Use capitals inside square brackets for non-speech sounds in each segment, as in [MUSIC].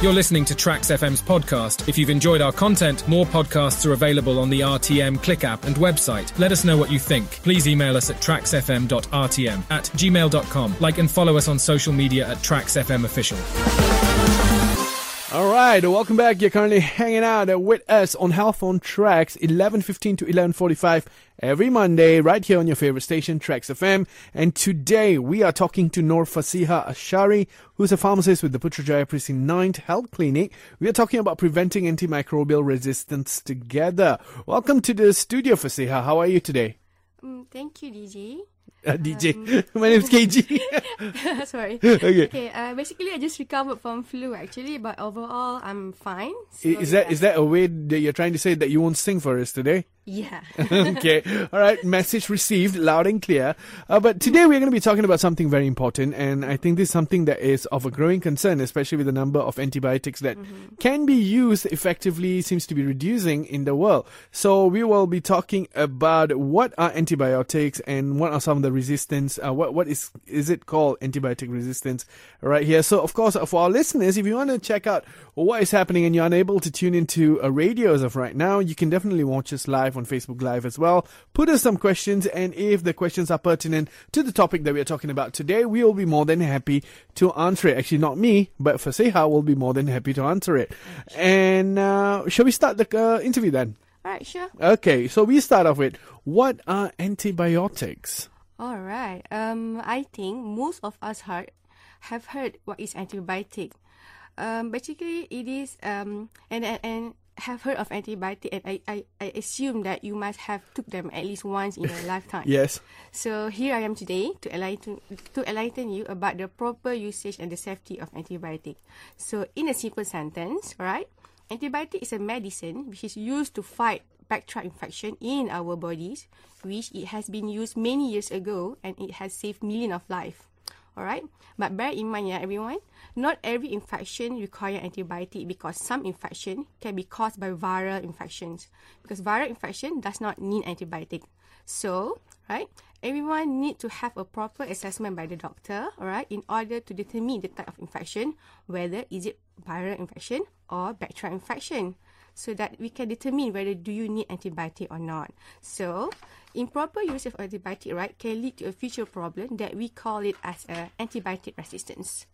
You're listening to TRAXX FM's podcast. If you've enjoyed our content, more podcasts are available on the RTMklik app and website. Let us know what you think. Please email us at traxxfm.rtm at gmail.com. Like and follow us on social media at TRAXX FM Official. All right, welcome back. You're currently hanging out with us on Health on TRAXX, 11:15 to 11:45 every Monday, right here on your favorite station, TRAXX FM. And today we are talking to Nur Fasihah Ashari, who's a pharmacist with the Putrajaya Presint 9 Health Clinic. We are talking about preventing antimicrobial resistance together. Welcome to the studio, Fasihah. How are you today? Um, thank you, DJ. Uh, DJ, [LAUGHS] my name's KG. [LAUGHS] Sorry. okay. Okay. Uh, basically, I just recovered from flu actually, but overall, I'm fine. So, Is that yeah. is that a way that you're trying to say that you won't sing for us today? Yeah. [LAUGHS] okay. All right. Message received loud and clear. Uh, but today we're going to be talking about something very important. And I think this is something that is of a growing concern, especially with the number of antibiotics that can be used effectively seems to be reducing in the world. So we will be talking about what are antibiotics and what are some of the resistance, uh, what, what is, is it called antibiotic resistance right here. So of course, for our listeners, if you want to check out what is happening and you're unable to tune into a radio as of right now, you can definitely watch us live on Facebook Live as well. Put us some questions, and if the questions are pertinent to the topic that we are talking about today, we will be more than happy to answer it. Actually, not me, but Fasihah will be more than happy to answer it. And uh, shall we start the uh, interview then? All right. Sure. Okay, so we start off with what are antibiotics? All right. Um, I think most of us heard, have heard what is antibiotic. Um, basically, it is um, and and, and have heard of antibiotic, and I, I, I assume that you must have took them at least once in your [LAUGHS] lifetime. Yes. So here I am today to enlighten to enlighten you about the proper usage and the safety of antibiotic. So in a simple sentence, right? Antibiotic is a medicine which is used to fight bacterial infection in our bodies, which it has been used many years ago and it has saved millions of lives. Alright? But bear in mind, yeah, everyone, not every infection require antibiotic because some infection can be caused by viral infections. Because viral infection does not need antibiotic. So, right, everyone need to have a proper assessment by the doctor, alright, in order to determine the type of infection, whether is it viral infection or bacterial infection so that we can determine whether do you need antibiotic or not. So, improper use of antibiotic, right, can lead to a future problem that we call it as a antibiotic resistance.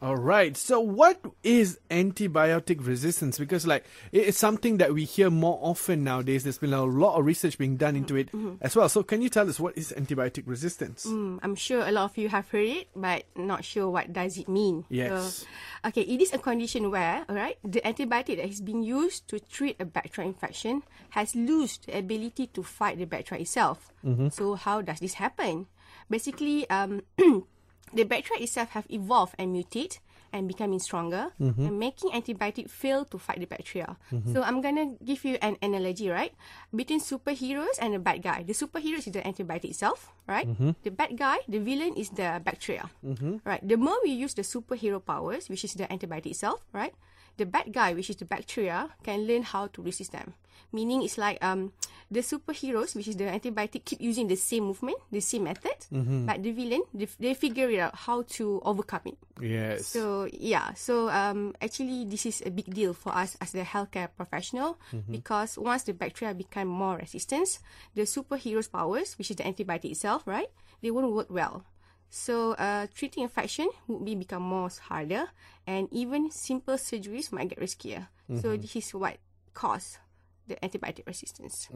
All right. So, what is antibiotic resistance? Because, like, it's something that we hear more often nowadays. There's been a lot of research being done into it as well. So, can you tell us what is antibiotic resistance? Mm, I'm sure a lot of you have heard it, but not sure what does it mean. Yes. So, okay, it is a condition where, alright, the antibiotic that has been used to treat a bacterial infection has lost the ability to fight the bacteria itself. So how does this happen? Basically, um, [CLEARS THROAT] the bacteria itself have evolved and mutate and becoming stronger and making antibiotic fail to fight the bacteria. So I'm gonna give you an analogy, right? Between superheroes and a bad guy. The superhero is the antibiotic itself, right? The bad guy, the villain is the bacteria. Right. The more we use the superhero powers, which is the antibiotic itself, right? The bad guy, which is the bacteria, can learn how to resist them. Meaning it's like um the superheroes, which is the antibiotic, keep using the same movement, the same method, but the villain, they, they figure it out how to overcome it. Yes. So yeah, so um, actually this is a big deal for us as the healthcare professional because once the bacteria become more resistant, the superheroes' powers, which is the antibiotic itself, right, they won't work well. So uh, treating infection would be become more harder, and even simple surgeries might get riskier. So this is what cause the antibiotic resistance.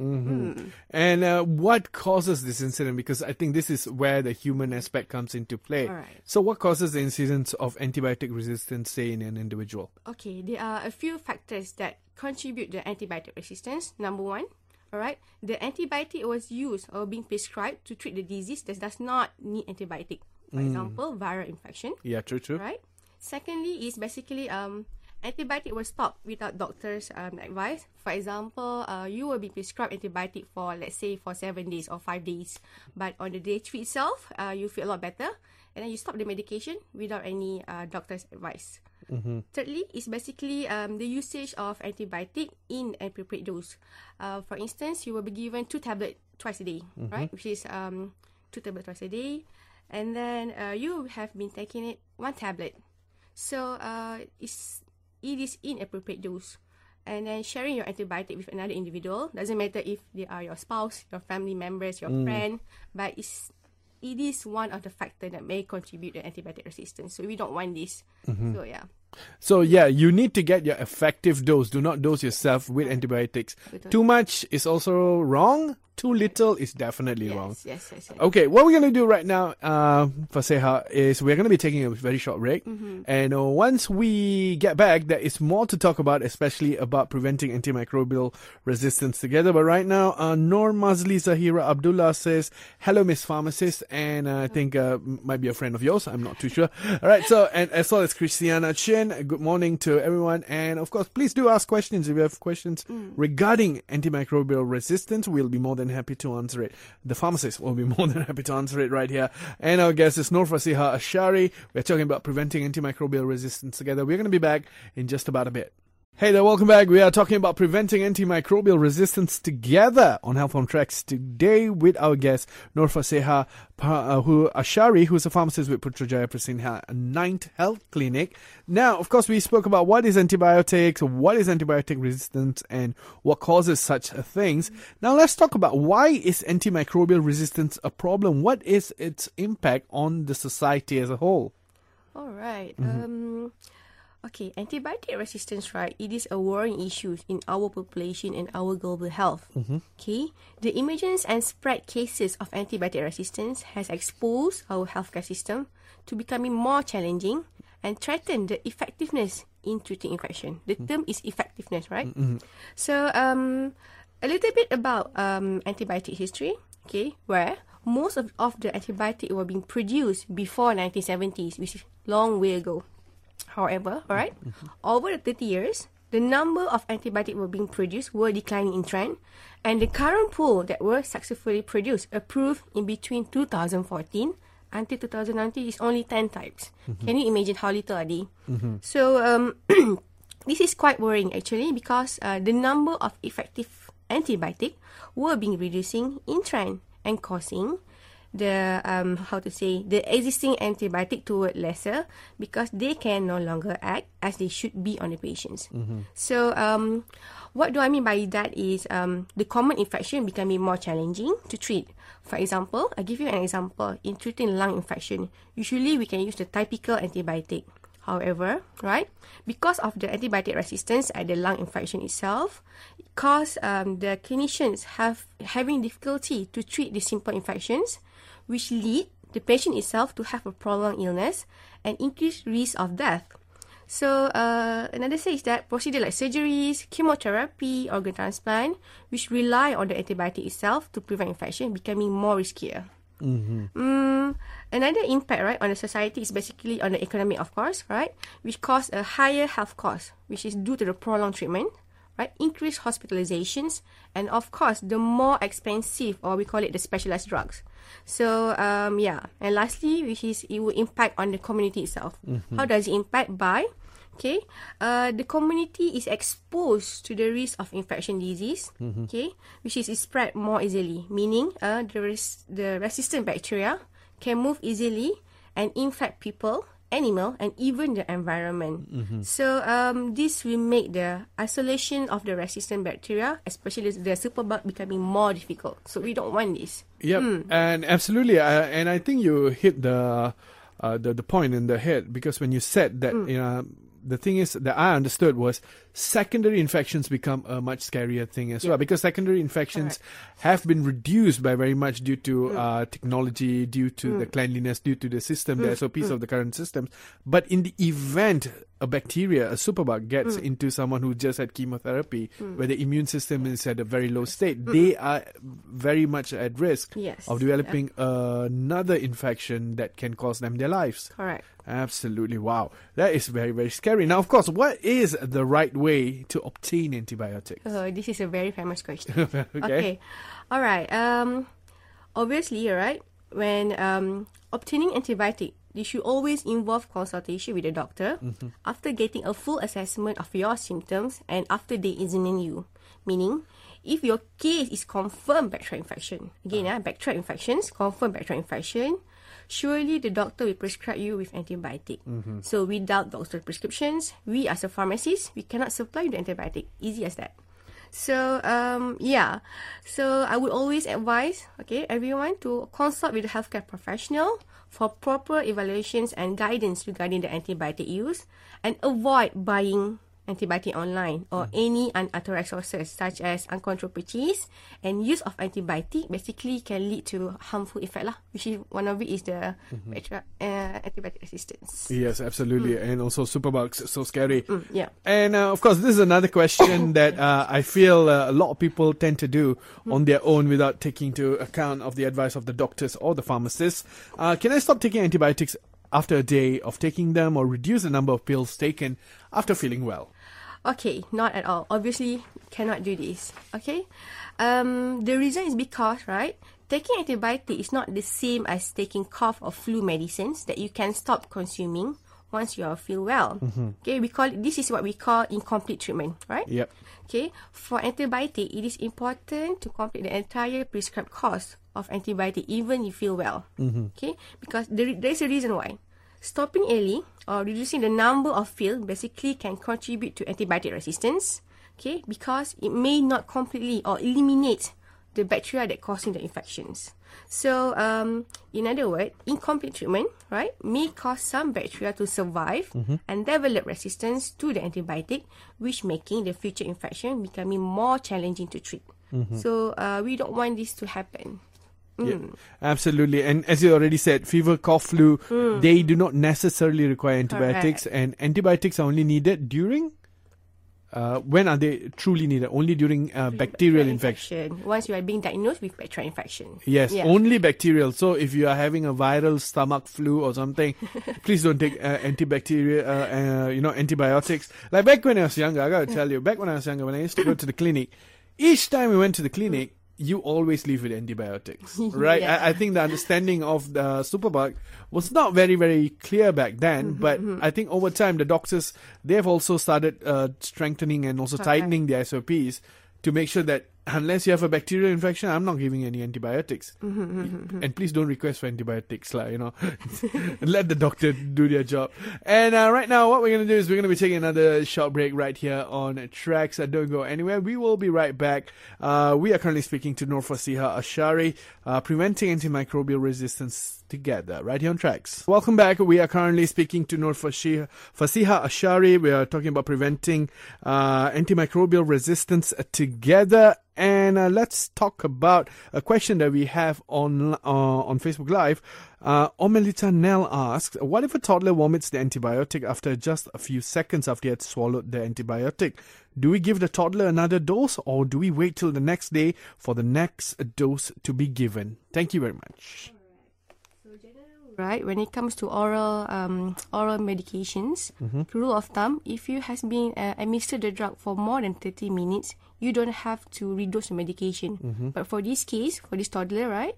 And uh, what causes this incident? Because I think this is where the human aspect comes into play. So, what causes the incidence of antibiotic resistance, say, in an individual? Okay, there are a few factors that contribute to antibiotic resistance. Number one, all right, the antibiotic was used or being prescribed to treat the disease that does not need antibiotic. For example, viral infection, Yeah, true, true. right? Secondly, is basically um antibiotic was stopped without doctor's um, advice. For example, uh, you will be prescribed antibiotic for let's say for seven days or five days, but on the day three itself, uh, you feel a lot better, and then you stop the medication without any uh, doctor's advice. Thirdly, is basically um, the usage of antibiotic in appropriate dose. Uh, for instance, you will be given two tablets twice a day, right? Which is um, two tablets twice a day, and then uh, you have been taking it one tablet. So uh, it's, it is inappropriate dose. And then sharing your antibiotic with another individual doesn't matter if they are your spouse, your family members, your friend, but it's it is one of the factor that may contribute to antibiotic resistance. So we don't want this. Mm-hmm. So yeah. So yeah, you need to get your effective dose. Do not dose yourself with antibiotics. Too much is also wrong. Too little is definitely wrong. Yes, yes, yes, yes. Okay, what we're gonna do right now, uh, Fasihah, is we're gonna be taking a very short break, Mm-hmm. and uh, once we get back, there is more to talk about, especially about preventing antimicrobial resistance together. But right now, uh, Nor Mazli Zahira Abdullah says, "Hello, Miss Pharmacist," and uh, I think uh, might be a friend of yours. I'm not too sure. All right, so and as well as Christiana Chin, good morning to everyone, and of course, please do ask questions if you have questions regarding antimicrobial resistance. We'll be more than happy to answer it. The pharmacist will be [LAUGHS] more than happy to answer it right here. And our guest is Fasihah Ashari. We're talking about preventing antimicrobial resistance together. We're going to be back in just about a bit. Hey there, welcome back. We are talking about preventing antimicrobial resistance together on Health on TRAXX today with our guest Nur Fasihah uh, who Ashari, who's a pharmacist with Putrajaya Presint Ninth Health Clinic. Now, of course, we spoke about what is antibiotics, what is antibiotic resistance, and what causes such things. Now, let's talk about why is antimicrobial resistance a problem? What is its impact on the society as a whole? All right. Um, okay, antibiotic resistance, right? It is a worrying issue in our population and our global health. Okay, the emergence and spread cases of antibiotic resistance has exposed our healthcare system to becoming more challenging and threaten the effectiveness in treating infection. The term is effectiveness, right? So, um, a little bit about um, antibiotic history. Okay, where most of, of the antibiotic were being produced before 1970s, which is long way ago. However, all right, over the 30 years, the number of antibiotics were being produced were declining in trend, and the current pool that were successfully produced approved in between 2014 until 2019 is only 10 types. Can you imagine how little are they? So um, [CLEARS THROAT] this is quite worrying actually because uh, the number of effective antibiotic were being reducing in trend and causing the um how to say the existing antibiotic toward lesser because they can no longer act as they should be on the patients. So um what do I mean by that is um the common infection becoming more challenging to treat. For example, I give you an example in treating lung infection. Usually we can use the typical antibiotic. However, right, because of the antibiotic resistance at the lung infection itself, it cause um, the clinicians have having difficulty to treat the simple infections, which lead the patient itself to have a prolonged illness and increased risk of death. So uh, another say is that procedure like surgeries, chemotherapy, organ transplant, which rely on the antibiotic itself to prevent infection, becoming more riskier. Mm, another impact, right, on the society is basically on the economy, of course, right, which cause a higher health cost, which is due to the prolonged treatment, right, increased hospitalizations, and of course, the more expensive, or we call it the specialized drugs. So, um, yeah, and lastly, which is it will impact on the community itself. How does it impact by? Okay, uh, the community is exposed to the risk of infection disease. Okay, which is spread more easily, meaning uh, the res- the resistant bacteria can move easily and infect people, animal, and even the environment. So um, this will make the isolation of the resistant bacteria, especially the superbug, becoming more difficult. So we don't want this. Yep, and absolutely, uh, and I think you hit the, uh, the the point in the head because when you said that, you know, the thing is that I understood was secondary infections become a much scarier thing as well because secondary infections have been reduced by very much due to mm. uh, technology, due to the mm. cleanliness, due to the system, the mm. SOPs of the current systems. But in the event a bacteria, a superbug, gets into someone who just had chemotherapy, where the immune system is at a very low state, they are very much at risk Yes. of developing another infection that can cost them their lives. Correct. Absolutely. Wow. That is very, very scary. Now, of course, what is the right way to obtain antibiotics? Oh, this is a very famous question. [LAUGHS] okay. Okay. All right. Um, obviously, right, when um, obtaining antibiotic, you should always involve consultation with a doctor after getting a full assessment of your symptoms and after they examine you. Meaning, if your case is confirmed bacterial infection, again, uh. bacterial infections, confirmed bacterial infection, surely the doctor will prescribe you with antibiotic. So without doctor prescriptions, we as a pharmacist, we cannot supply the antibiotic. Easy as that. So um yeah, so I would always advise okay everyone to consult with a healthcare professional for proper evaluations and guidance regarding the antibiotic use, and avoid buying antibiotic online or any unauthorized sources such as uncontrolled purchase and use of antibiotic basically can lead to harmful effect lah, which is one of it is the bacteria, uh, antibiotic resistance. Yes, absolutely. And also superbugs, so scary. Mm, yeah. And uh, of course, this is another question [COUGHS] that uh, I feel uh, a lot of people tend to do on their own without taking into account of the advice of the doctors or the pharmacists. Uh, can I stop taking antibiotics after a day of taking them or reduce the number of pills taken after feeling well? Okay, not at all. Obviously, cannot do this. Okay, um, the reason is because right, taking antibiotic is not the same as taking cough or flu medicines that you can stop consuming once you feel well. Okay, we call it, this is what we call incomplete treatment, right? Yep. Okay, for antibiotic, it is important to complete the entire prescribed course of antibiotic even you feel well. Okay, because there, there is a reason why. Stopping early or reducing the number of pills basically can contribute to antibiotic resistance. Okay, because it may not completely or eliminate the bacteria that causing the infections. So, um, in other words, incomplete treatment, right, may cause some bacteria to survive and develop resistance to the antibiotic, which making the future infection becoming more challenging to treat. So, uh, we don't want this to happen. Yeah, absolutely. And as you already said, fever, cough, flu, they do not necessarily require antibiotics, and antibiotics are only needed during. Uh, when are they truly needed? Only during uh, bacterial infection. Once you are being diagnosed with bacterial infection. Yes, Yeah. only bacterial. So if you are having a viral stomach flu or something, [LAUGHS] please don't take uh, antibacterial, uh, uh, you know, antibiotics. Like back when I was younger, I gotta tell you, back when I was younger, when I used to go to the clinic, each time we went to the clinic, you always leave with antibiotics, [LAUGHS] right? Yeah. I, I think the understanding of the superbug was not very, very clear back then, but I think over time the doctors they've also started uh, strengthening and also tightening the SOPs to make sure that unless you have a bacterial infection, I'm not giving any antibiotics. and please don't request for antibiotics, like, you know. [LAUGHS] Let the doctor do their job. And uh, right now, what we're going to do is we're going to be taking another short break right here on TRAXX. Uh, don't go anywhere. We will be right back. Uh, we are currently speaking to Nur Fasihah Ashari, uh, preventing antimicrobial resistance together, right here on TRAXX. Welcome back. We are currently speaking to Nur Fasihah, Fasihah Ashari. We are talking about preventing uh, antimicrobial resistance together. And uh, let's talk about a question that we have on uh, on Facebook Live. Uh, Omelita Nell asks, "What if a toddler vomits the antibiotic after just a few seconds after he had swallowed the antibiotic? Do we give the toddler another dose, or do we wait till the next day for the next dose to be given?" Thank you very much. Right when it comes to oral um, [TSK] oral medications rule of thumb if you has been uh, administered the drug for more than 30 minutes you don't have to redose the medication. But for this case for this toddler right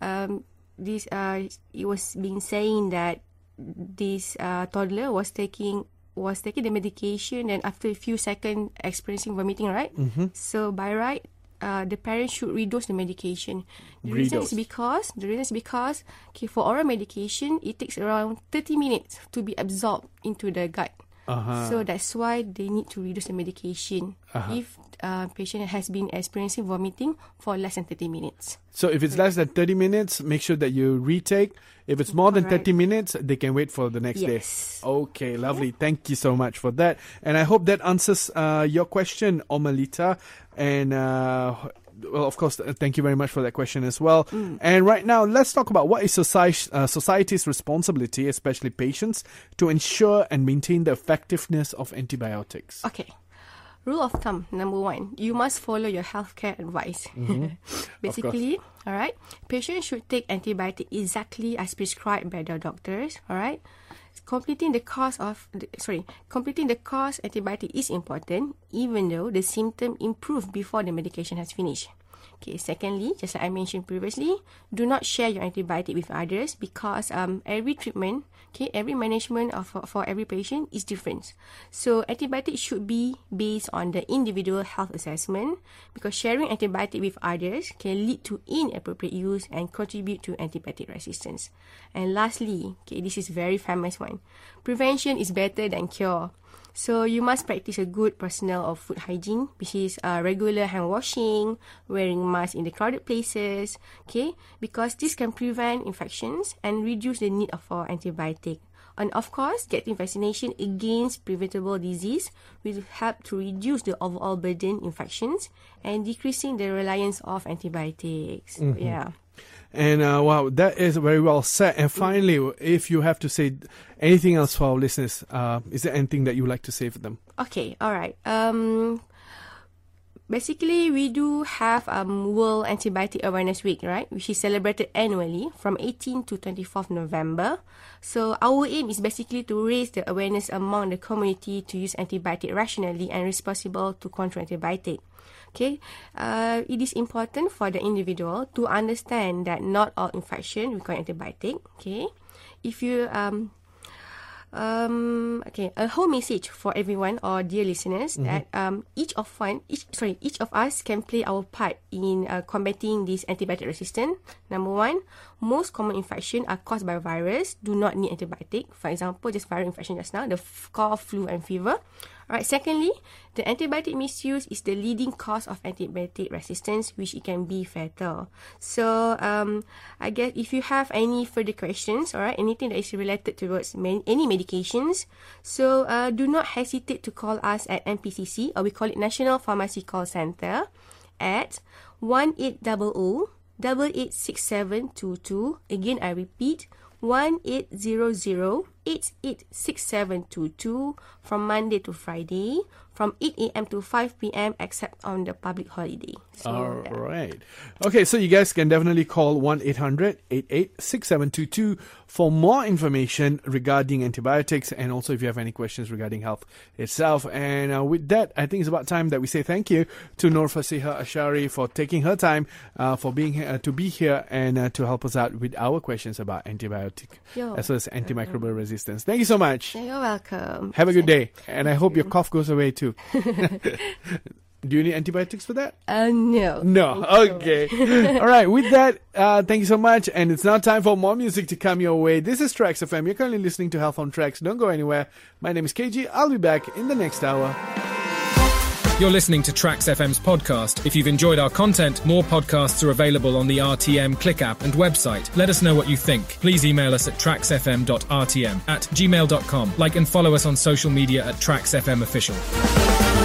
um, this uh, it was being saying that this uh, toddler was taking was taking the medication and after a few seconds experiencing vomiting right? So by right uh, the parent should redose the medication. The reason is because the reason is because okay for oral medication it takes around 30 minutes to be absorbed into the gut. Uh-huh. So that's why they need to reduce the medication if uh, patient has been experiencing vomiting for less than 30 minutes. So if it's less than 30 minutes, make sure that you retake. If it's more than Correct. 30 minutes, they can wait for the next Yes. day. Okay, lovely. Thank you so much for that. And I hope that answers uh, your question, Omalita. And uh, well, of course, uh, thank you very much for that question as well. And right now, let's talk about what is society, uh, society's responsibility, especially patients, to ensure and maintain the effectiveness of antibiotics. Okay. Rule of thumb number one: you must follow your healthcare advice. [LAUGHS] Basically, all right. Patients should take antibiotic exactly as prescribed by their doctors. All right. Completing the course of the- sorry, completing the course antibiotic is important, even though the symptom improve before the medication has finished. Okay, secondly, just like I mentioned previously, do not share your antibiotic with others because um, every treatment, okay, every management of, for, every patient is different. So antibiotic should be based on the individual health assessment because sharing antibiotic with others can lead to inappropriate use and contribute to antibiotic resistance. And lastly, okay, this is very famous one. Prevention is better than cure. So you must practice a good personal or food hygiene, which is uh, regular hand washing, wearing masks in the crowded places, okay? Because this can prevent infections and reduce the need for antibiotic. And of course, getting vaccination against preventable disease will help to reduce the overall burden infections and decreasing the reliance of antibiotics. Mm-hmm. Yeah. And uh, wow, that is very well said. And finally, if you have to say anything else for our listeners, uh, is there anything that you would like to say for them? Okay, all right. Um, basically, we do have um, World Antibiotic Awareness Week, right? Which is celebrated annually from 18 to 24th November. So our aim is basically to raise the awareness among the community to use antibiotic rationally and responsible to control antibiotic. Okay, uh, it is important for the individual to understand that not all infection require antibiotic. Okay, if you um um okay a whole message for everyone or dear listeners mm-hmm. that um each of one each sorry each of us can play our part in uh, combating this antibiotic resistance number one most common infection are caused by virus. Do not need antibiotic. For example just viral infection just now the cough flu and fever Alright, secondly, the antibiotic misuse is the leading cause of antibiotic resistance, which it can be fatal. So, um, I guess if you have any further questions, alright, anything that is related towards any medications, so uh, do not hesitate to call us at NPCC, or we call it National Pharmacy Call Center, at 1800 886722. Again, I repeat, 1800 886722 from Monday to Friday from 8 a.m. to 5 p.m. except on the public holiday. So All right. Okay, so you guys can definitely call 1 800 886722 for more information regarding antibiotics and also if you have any questions regarding health itself. And uh, with that, I think it's about time that we say thank you to Nur Fasihah Ashari for taking her time uh, for being here, uh, to be here and uh, to help us out with our questions about antibiotic Yo. as well as antimicrobial resistance. Thank you so much. You're welcome. Have a good day. And I hope your cough goes away too. [LAUGHS] [LAUGHS] Do you need antibiotics for that? Uh, no. No. Okay. [LAUGHS] All right. With that, uh, thank you so much. And it's now time for more music to come your way. This is TRAXX FM. You're currently listening to Health on TRAXX. Don't go anywhere. My name is KG. I'll be back in the next hour. You're listening to TRAXX FM's podcast. If you've enjoyed our content, more podcasts are available on the RTMklik app and website. Let us know what you think. Please email us at traxxfm.rtm at gmail.com. Like and follow us on social media at TRAXXFM Official.